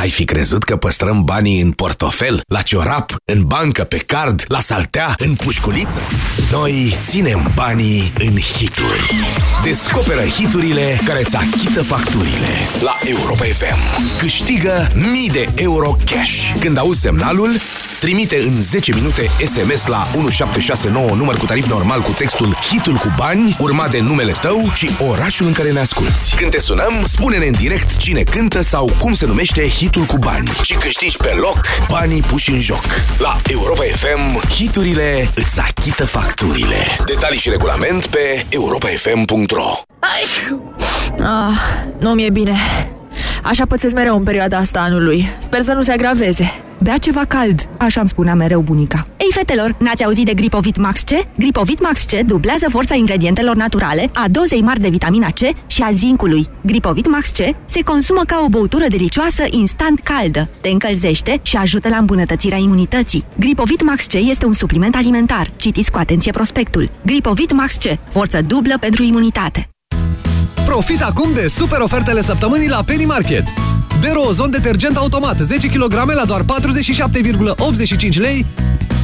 Ai fi crezut că păstrăm banii în portofel, la ciorap, în bancă, pe card, la saltea, în pușculiță? Noi ținem banii în hituri. Descoperă hiturile care îți achită facturile. La Europa FM câștigă mii de euro cash. Când auzi semnalul, Trimite în 10 minute SMS la 1769 număr cu tarif normal cu textul Hitul cu bani, urmat de numele tău și orașul în care ne asculti. Când te sunăm, spune-ne în direct cine cântă sau cum se numește Hitul cu bani și câștigi pe loc banii puși în joc. La Europa FM, hiturile îți achită facturile. Detalii și regulament pe europafm.ro Ah, nu mi-e bine. Așa pățesc mereu în perioada asta anului. Sper să nu se agraveze. Bea ceva cald, așa îmi spunea mereu bunica. Ei, fetelor, n-ați auzit de Gripovit Max C? Gripovit Max C dublează forța ingredientelor naturale, a dozei mari de vitamina C și a zincului. Gripovit Max C se consumă ca o băutură delicioasă instant caldă, te încălzește și ajută la îmbunătățirea imunității. Gripovit Max C este un supliment alimentar. Citiți cu atenție prospectul. Gripovit Max C, forță dublă pentru imunitate. Profit acum de super ofertele săptămânii la Penny Market. Derozon detergent automat 10 kg la doar 47,85 lei,